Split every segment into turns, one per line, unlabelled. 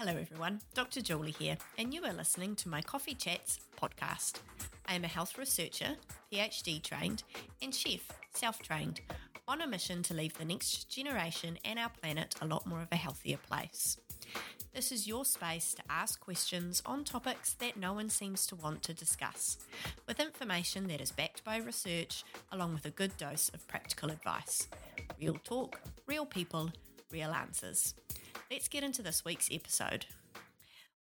Hello, everyone. Dr. Julie here, and you are listening to my Coffee Chats podcast. I am a health researcher, PhD trained, and chef, self trained, on a mission to leave the next generation and our planet a lot more of a healthier place. This is your space to ask questions on topics that no one seems to want to discuss, with information that is backed by research, along with a good dose of practical advice. Real talk, real people, real answers. Let's get into this week's episode.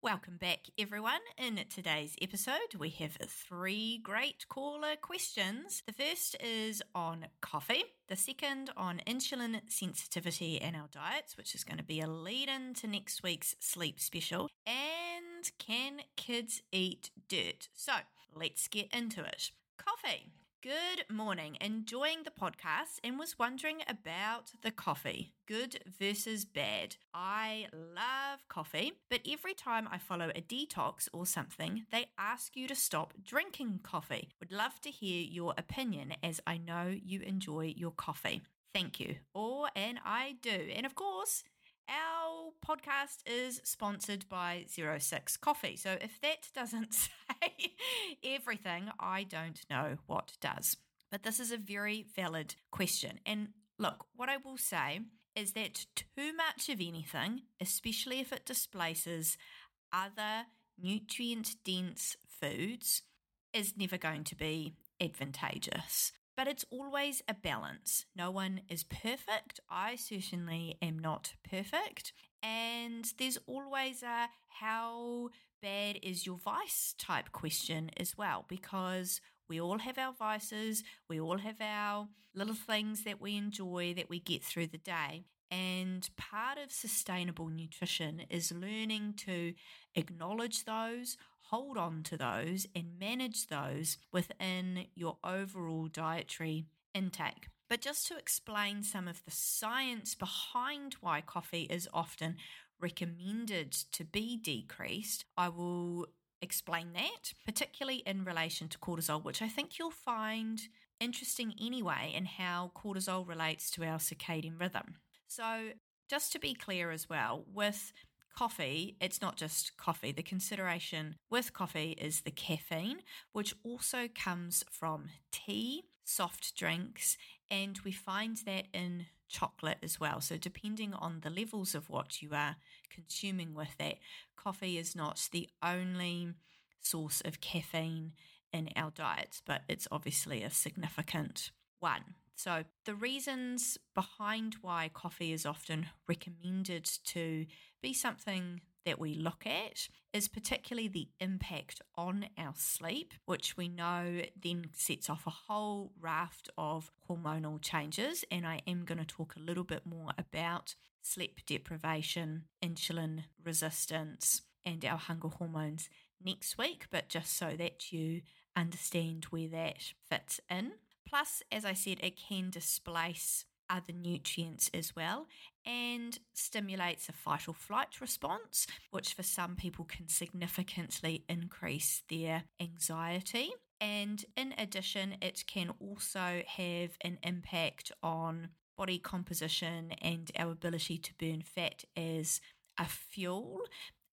Welcome back, everyone. In today's episode, we have three great caller questions. The first is on coffee, the second on insulin sensitivity and our diets, which is going to be a lead in to next week's sleep special, and can kids eat dirt? So let's get into it. Coffee. Good morning. Enjoying the podcast and was wondering about the coffee. Good versus bad. I love coffee, but every time I follow a detox or something, they ask you to stop drinking coffee. Would love to hear your opinion as I know you enjoy your coffee. Thank you. Or, and I do. And of course, our podcast is sponsored by Zero Six Coffee. So if that doesn't say everything, I don't know what does. But this is a very valid question. And look, what I will say is that too much of anything, especially if it displaces other nutrient dense foods, is never going to be advantageous. But it's always a balance. No one is perfect. I certainly am not perfect. And there's always a how bad is your vice type question as well, because we all have our vices, we all have our little things that we enjoy that we get through the day. And part of sustainable nutrition is learning to acknowledge those, hold on to those, and manage those within your overall dietary intake. But just to explain some of the science behind why coffee is often recommended to be decreased, I will explain that, particularly in relation to cortisol, which I think you'll find interesting anyway, in how cortisol relates to our circadian rhythm. So, just to be clear as well, with coffee, it's not just coffee. The consideration with coffee is the caffeine, which also comes from tea, soft drinks, and we find that in chocolate as well. So, depending on the levels of what you are consuming with that, coffee is not the only source of caffeine in our diets, but it's obviously a significant one. So, the reasons behind why coffee is often recommended to be something that we look at is particularly the impact on our sleep, which we know then sets off a whole raft of hormonal changes. And I am going to talk a little bit more about sleep deprivation, insulin resistance, and our hunger hormones next week, but just so that you understand where that fits in. Plus, as I said, it can displace other nutrients as well and stimulates a fight or flight response, which for some people can significantly increase their anxiety. And in addition, it can also have an impact on body composition and our ability to burn fat as a fuel,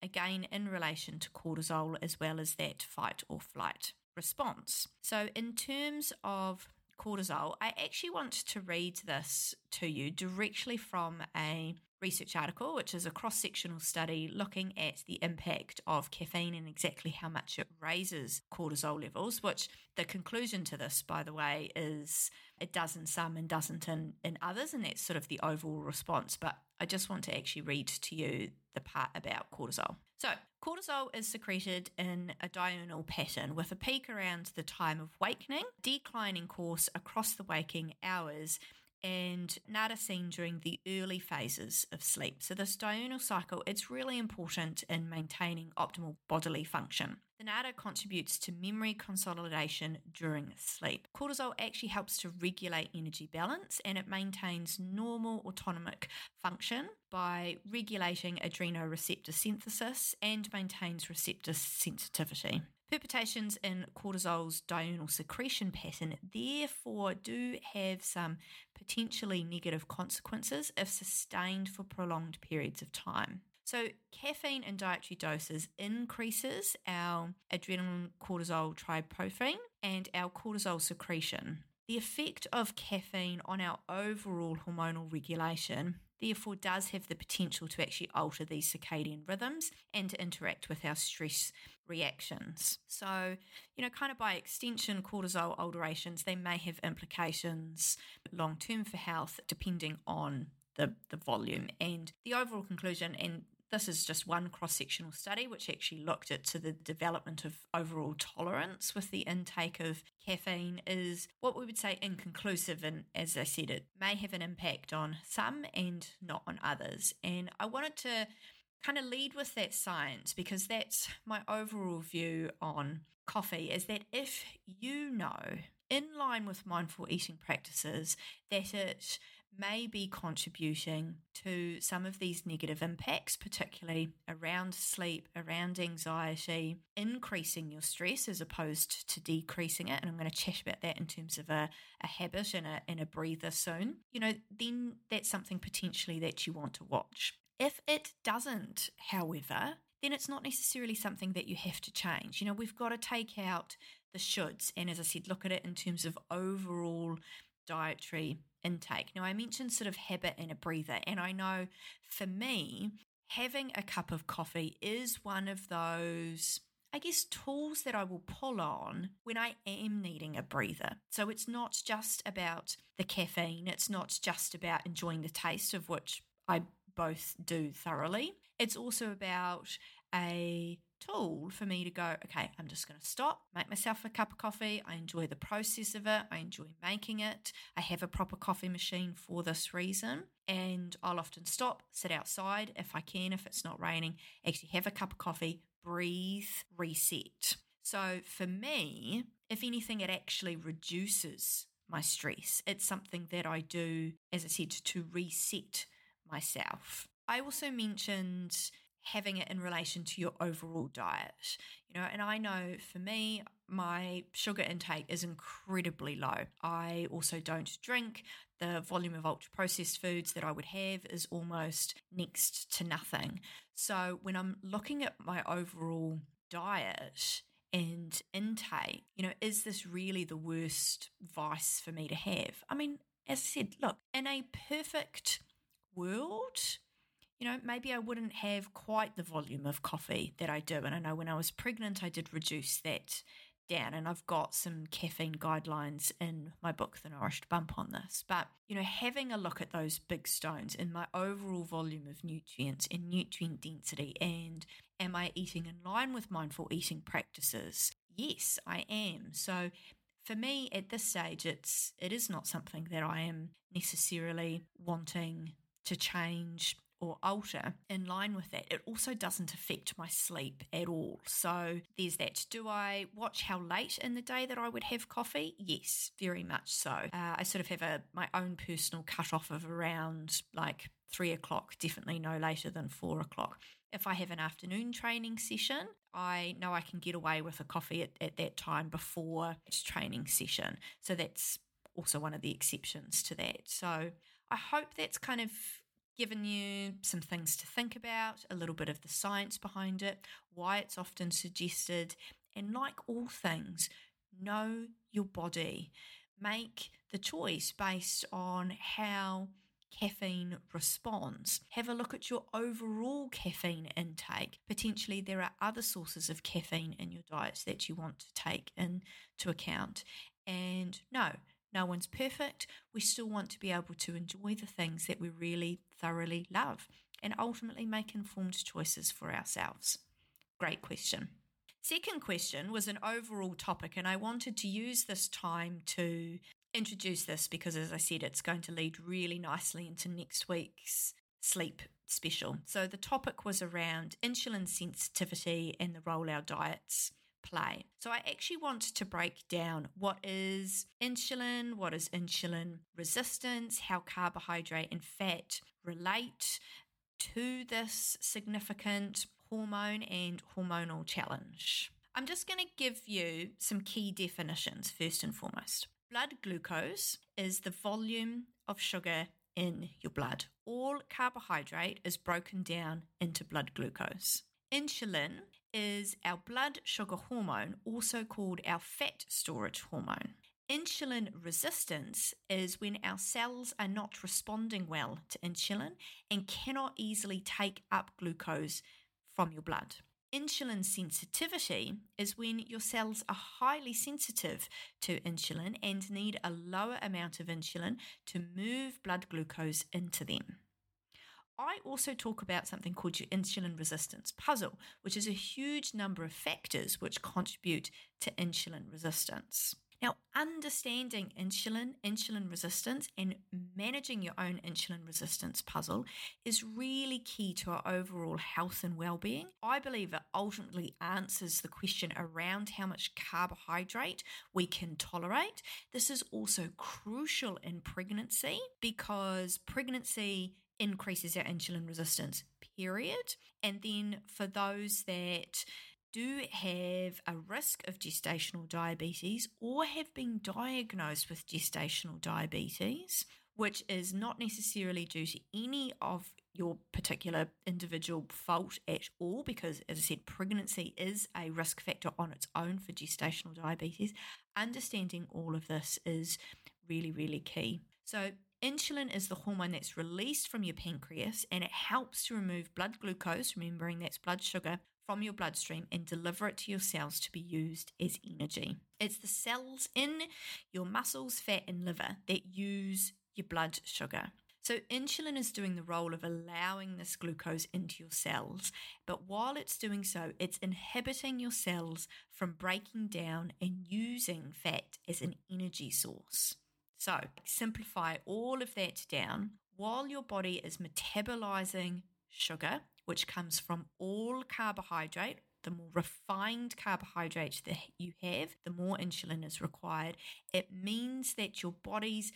again, in relation to cortisol as well as that fight or flight response. So, in terms of cortisol, I actually want to read this to you directly from a research article, which is a cross sectional study looking at the impact of caffeine and exactly how much it raises cortisol levels. Which the conclusion to this, by the way, is it does in some and doesn't in, in others, and that's sort of the overall response. But I just want to actually read to you the part about cortisol. So, cortisol is secreted in a diurnal pattern with a peak around the time of wakening, declining course across the waking hours, and nadir seen during the early phases of sleep. So this diurnal cycle, it's really important in maintaining optimal bodily function. The nadir contributes to memory consolidation during sleep. Cortisol actually helps to regulate energy balance and it maintains normal autonomic function by regulating adrenoreceptor synthesis and maintains receptor sensitivity. Perturbations in cortisol's diurnal secretion pattern therefore do have some potentially negative consequences if sustained for prolonged periods of time. So, caffeine in dietary doses increases our adrenaline cortisol tryptophan and our cortisol secretion. The effect of caffeine on our overall hormonal regulation therefore does have the potential to actually alter these circadian rhythms and to interact with our stress reactions. So, you know, kind of by extension, cortisol alterations, they may have implications long term for health depending on the, the volume and the overall conclusion and this is just one cross sectional study which actually looked at to the development of overall tolerance with the intake of caffeine is what we would say inconclusive and as I said it may have an impact on some and not on others. And I wanted to kind of lead with that science because that's my overall view on coffee is that if you know in line with mindful eating practices that it may be contributing to some of these negative impacts, particularly around sleep, around anxiety, increasing your stress as opposed to decreasing it. And I'm going to chat about that in terms of a, a habit and a, and a breather soon. You know, then that's something potentially that you want to watch. If it doesn't, however, then it's not necessarily something that you have to change. You know, we've got to take out the shoulds and, as I said, look at it in terms of overall dietary intake. Now, I mentioned sort of habit and a breather, and I know for me, having a cup of coffee is one of those. I guess tools that I will pull on when I am needing a breather. So it's not just about the caffeine, it's not just about enjoying the taste, of which I both do thoroughly. It's also about a tool for me to go, okay, I'm just going to stop, make myself a cup of coffee. I enjoy the process of it, I enjoy making it. I have a proper coffee machine for this reason. And I'll often stop, sit outside if I can, if it's not raining, actually have a cup of coffee, breathe, reset. So for me, if anything, it actually reduces my stress. It's something that I do, as I said, to reset myself. I also mentioned having it in relation to your overall diet. You know, and I know for me, my sugar intake is incredibly low. I also don't drink. The volume of ultra processed foods that I would have is almost next to nothing. So when I'm looking at my overall diet, and intake, you know, is this really the worst vice for me to have? I mean, as I said, look, in a perfect world, you know, maybe I wouldn't have quite the volume of coffee that I do. And I know when I was pregnant, I did reduce that down. And I've got some caffeine guidelines in my book, The Nourished Bump, on this. But, you know, having a look at those big stones in my overall volume of nutrients and nutrient density, and am I eating in line with mindful eating practices? Yes, I am. So, for me at this stage it's it is not something that I am necessarily wanting to change or alter in line with that. It also doesn't affect my sleep at all. So there's that. Do I watch how late in the day that I would have coffee? Yes, very much so. Uh, I sort of have a my own personal cutoff of around like three o'clock, definitely no later than four o'clock. If I have an afternoon training session, I know I can get away with a coffee at, at that time before its training session. So that's also one of the exceptions to that. So I hope that's kind of given you some things to think about, a little bit of the science behind it, why it's often suggested, and like all things, know your body. Make the choice based on how caffeine responds. Have a look at your overall caffeine intake. Potentially, there are other sources of caffeine in your diet that you want to take into account. And no, no one's perfect. We still want to be able to enjoy the things that we really thoroughly love and ultimately make informed choices for ourselves. Great question. Second question was an overall topic, and I wanted to use this time to introduce this because, as I said, it's going to lead really nicely into next week's sleep special. So, the topic was around insulin sensitivity and the role our diets play. So I actually want to break down what is insulin, what is insulin resistance, how carbohydrate and fat relate to this significant hormone and hormonal challenge. I'm just going to give you some key definitions first and foremost. Blood glucose is the volume of sugar in your blood. All carbohydrate is broken down into blood glucose. Insulin is our blood sugar hormone, also called our fat storage hormone. Insulin resistance is when our cells are not responding well to insulin and cannot easily take up glucose from your blood. Insulin sensitivity is when your cells are highly sensitive to insulin and need a lower amount of insulin to move blood glucose into them. I also talk about something called your insulin resistance puzzle, which is a huge number of factors which contribute to insulin resistance. Now, understanding insulin, insulin resistance, and managing your own insulin resistance puzzle is really key to our overall health and well being. I believe it ultimately answers the question around how much carbohydrate we can tolerate. This is also crucial in pregnancy because pregnancy increases our insulin resistance, period. And then for those that do have a risk of gestational diabetes or have been diagnosed with gestational diabetes, which is not necessarily due to any of your particular individual fault at all, because as I said, pregnancy is a risk factor on its own for gestational diabetes. Understanding all of this is really, really key. So, Insulin is the hormone that's released from your pancreas and it helps to remove blood glucose, remembering that's blood sugar, from your bloodstream and deliver it to your cells to be used as energy. It's the cells in your muscles, fat, and liver that use your blood sugar. So, insulin is doing the role of allowing this glucose into your cells, but while it's doing so, it's inhibiting your cells from breaking down and using fat as an energy source. So, simplify all of that down while your body is metabolizing sugar, which comes from all carbohydrate. The more refined carbohydrate that you have, the more insulin is required. It means that your body's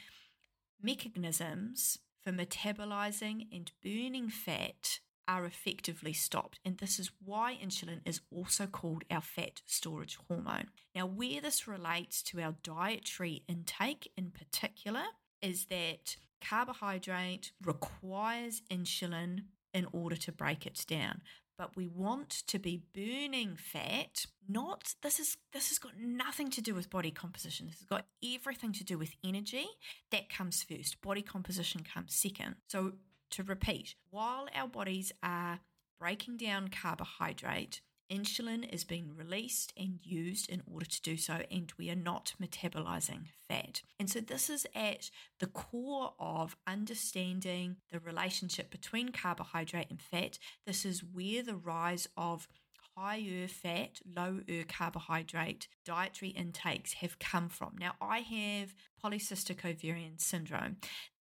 mechanisms for metabolizing and burning fat are effectively stopped. And this is why insulin is also called our fat storage hormone. Now, where this relates to our dietary intake in particular is that carbohydrate requires insulin in order to break it down but we want to be burning fat not this is this has got nothing to do with body composition this has got everything to do with energy that comes first body composition comes second so to repeat while our bodies are breaking down carbohydrate insulin is being released and used in order to do so, and we are not metabolizing fat. And so, this is at the core of understanding the relationship between carbohydrate and fat. This is where the rise of higher fat, lower carbohydrate dietary intakes have come from. Now, I have polycystic ovarian syndrome.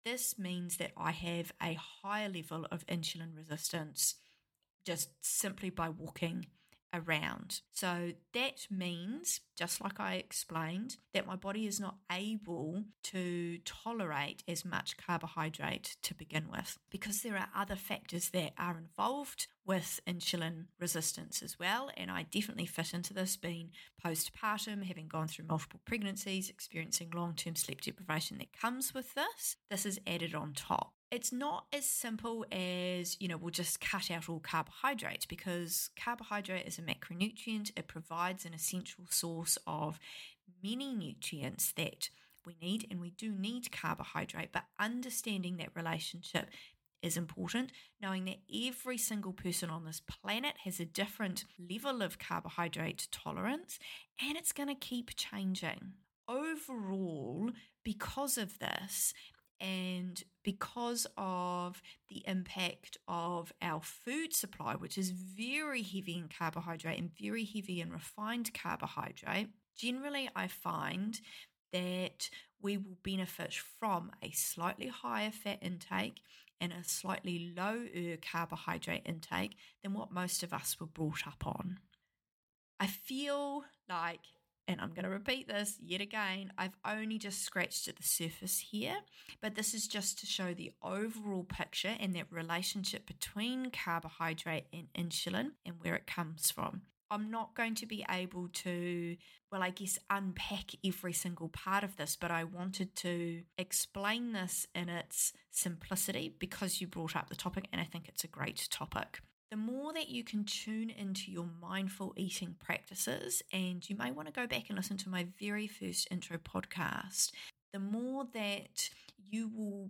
This means that I have a higher level of insulin resistance just simply by walking around. So that means, just like I explained, that my body is not able to tolerate as much carbohydrate to begin with because there are other factors that are involved with insulin resistance as well. And I definitely fit into this being postpartum, having gone through multiple pregnancies, experiencing long term sleep deprivation that comes with this. This is added on top it's not as simple as, you know, we'll just cut out all carbohydrates because carbohydrate is a macronutrient. It provides an essential source of many nutrients that we need, and we do need carbohydrate. But understanding that relationship is important, knowing that every single person on this planet has a different level of carbohydrate tolerance, and it's going to keep changing. Overall, because of this, and because of the impact of our food supply, which is very heavy in carbohydrate and very heavy in refined carbohydrate, generally I find that we will benefit from a slightly higher fat intake and a slightly lower carbohydrate intake than what most of us were brought up on. I feel like and I'm going to repeat this yet again, I've only just scratched at the surface here, but this is just to show the overall picture and that relationship between carbohydrate and insulin and where it comes from. I'm not going to be able to, well, I guess, unpack every single part of this, but I wanted to explain this in its simplicity because you brought up the topic, and I think it's a great topic. The more that you can tune into your mindful eating practices, and you may want to go back and listen to my very first intro podcast, the more that you will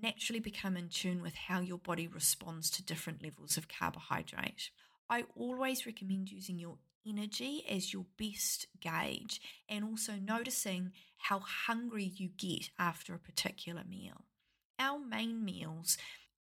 naturally become in tune with how your body responds to different levels of carbohydrate. I always recommend using your energy as your best gauge and also noticing how hungry you get after a particular meal. Our main meals,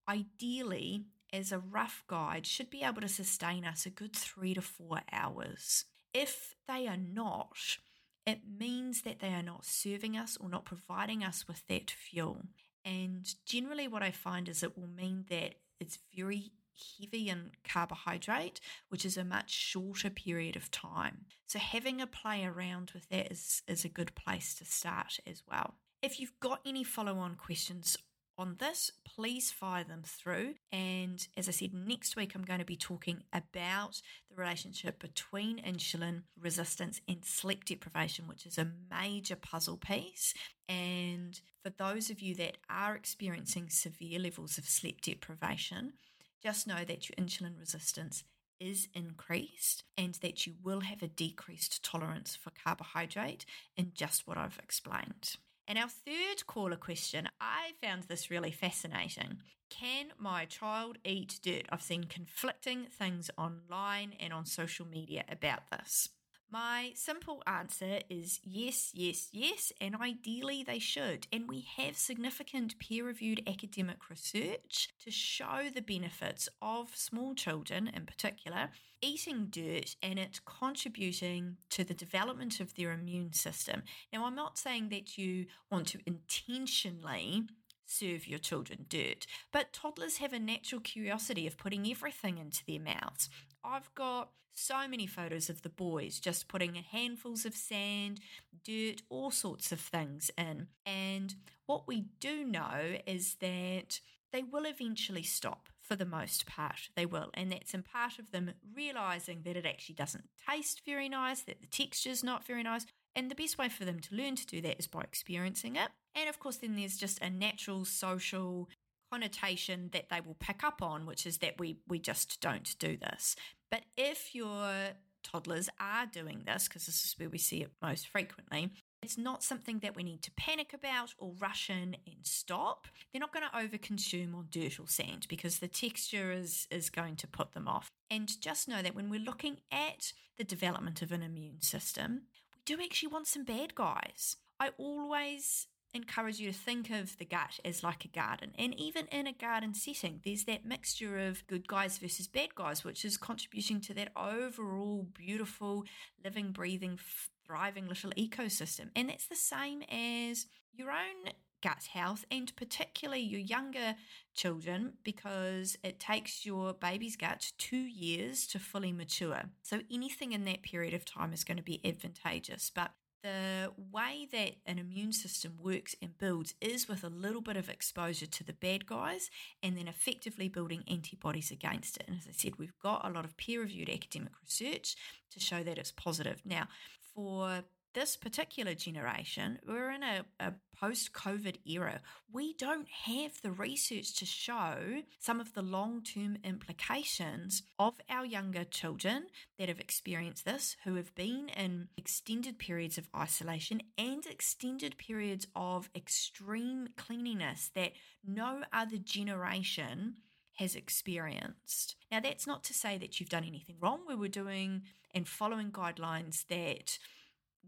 ideally, as a rough guide, should be able to sustain us a good three to four hours. If they are not, it means that they are not serving us or not providing us with that fuel. And generally, what I find is it will mean that it's very heavy in carbohydrate, which is a much shorter period of time. So having a play around with that is, is a good place to start as well. If you've got any follow on questions on this, please fire them through. And as I said, next week I'm going to be talking about the relationship between insulin resistance and sleep deprivation, which is a major puzzle piece. And for those of you that are experiencing severe levels of sleep deprivation, just know that your insulin resistance is increased and that you will have a decreased tolerance for carbohydrate in just what I've explained. And our third caller question, I found this really fascinating. Can my child eat dirt? I've seen conflicting things online and on social media about this. My simple answer is yes, yes, yes, and ideally they should. And we have significant peer reviewed academic research to show the benefits of small children in particular eating dirt and it contributing to the development of their immune system. Now, I'm not saying that you want to intentionally serve your children dirt. But toddlers have a natural curiosity of putting everything into their mouths. I've got so many photos of the boys just putting handfuls of sand, dirt, all sorts of things in. And what we do know is that they will eventually stop for the most part. They will. And that's in part of them realizing that it actually doesn't taste very nice, that the texture's not very nice. And the best way for them to learn to do that is by experiencing it. And of course, then there's just a natural social connotation that they will pick up on, which is that we we just don't do this. But if your toddlers are doing this, because this is where we see it most frequently, it's not something that we need to panic about or rush in and stop. They're not going to overconsume on dirt or sand because the texture is, is going to put them off. And just know that when we're looking at the development of an immune system, we do actually want some bad guys. I always encourage you to think of the gut as like a garden. And even in a garden setting, there's that mixture of good guys versus bad guys, which is contributing to that overall beautiful, living, breathing, thriving little ecosystem. And that's the same as your own gut health and particularly your younger children because it takes your baby's gut two years to fully mature. So anything in that period of time is going to be advantageous. But the way that an immune system works and builds is with a little bit of exposure to the bad guys and then effectively building antibodies against it. And as I said, we've got a lot of peer reviewed academic research to show that it's positive. Now, for this particular generation, we're in a, a post COVID era. We don't have the research to show some of the long term implications of our younger children that have experienced this, who have been in extended periods of isolation and extended periods of extreme cleanliness that no other generation has experienced. Now, that's not to say that you've done anything wrong. We were doing and following guidelines that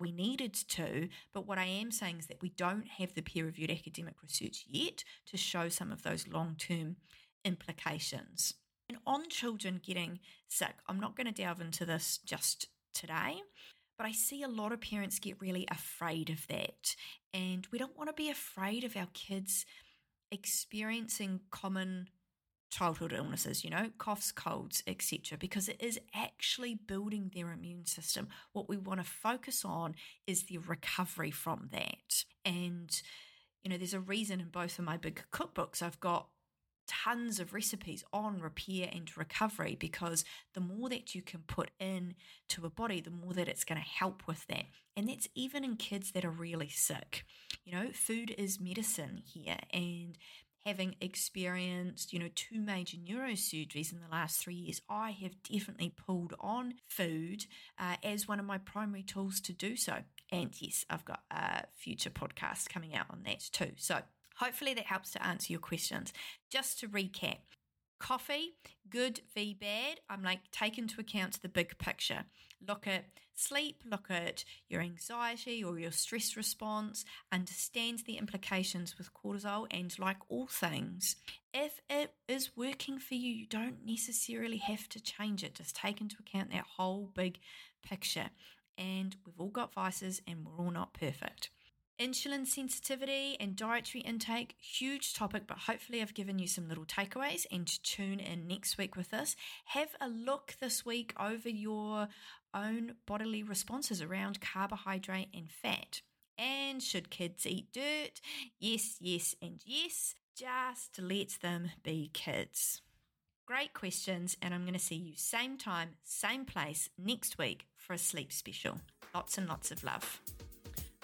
we needed to, but what I am saying is that we don't have the peer reviewed academic research yet to show some of those long term implications. And on children getting sick, I'm not going to delve into this just today, but I see a lot of parents get really afraid of that. And we don't want to be afraid of our kids experiencing common childhood illnesses, you know, coughs, colds, etc., because it is actually building their immune system. What we want to focus on is the recovery from that. And, you know, there's a reason in both of my big cookbooks I've got
tons of recipes on repair and recovery because the more that you can put in to a body, the more that it's going to help with that. And that's even in kids that are really sick. You know, food is medicine here. And having experienced, you know, two major neurosurgeries in the last three years, I have definitely pulled on food uh, as one of my primary tools to do so. And yes, I've got a future podcast coming out on that too. So hopefully that helps to answer your questions. Just to recap, coffee, good v bad. I'm like take into account the big picture. Look at sleep, look at your anxiety or your stress response, understand the implications with cortisol, and like all things, if it is working for you, you don't necessarily have to change it. Just take into account that whole big picture. And we've all got vices and we're all not perfect. Insulin sensitivity and dietary intake, huge topic, but hopefully I've given you some little takeaways and to tune in next week with this. Have a look this week over your own bodily responses around carbohydrate and fat. And should kids eat dirt? Yes, yes, and yes. Just let them be kids. Great questions, and I'm going to see you same time, same place next week for a sleep special. Lots and lots of love.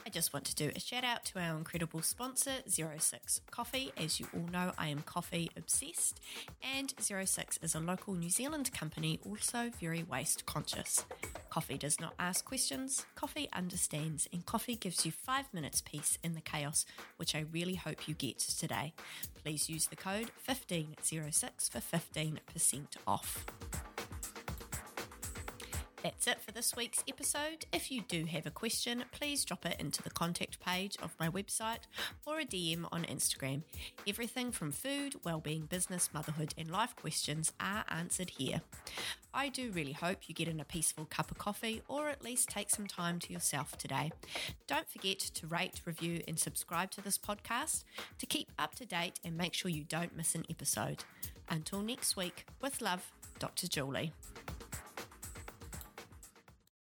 I just want to do a shout out to our incredible sponsor, 06 Coffee. As you all know, I am coffee obsessed, and 06 is a local New Zealand company, also very waste conscious. Coffee does not ask questions, coffee understands, and coffee gives you five minutes peace in the chaos, which I really hope you get today. Please use the code 1506 for 15% off. That's it for this week's episode. If you do have a question, please drop it into the contact page of my website or a DM on Instagram. Everything from food, well-being, business, motherhood, and life questions are answered here. I do really hope you get in a peaceful cup of coffee or at least take some time to yourself today. Don't forget to rate, review, and subscribe to this podcast to keep up to date and make sure you don't miss an episode. Until next week, with love, Dr. Julie.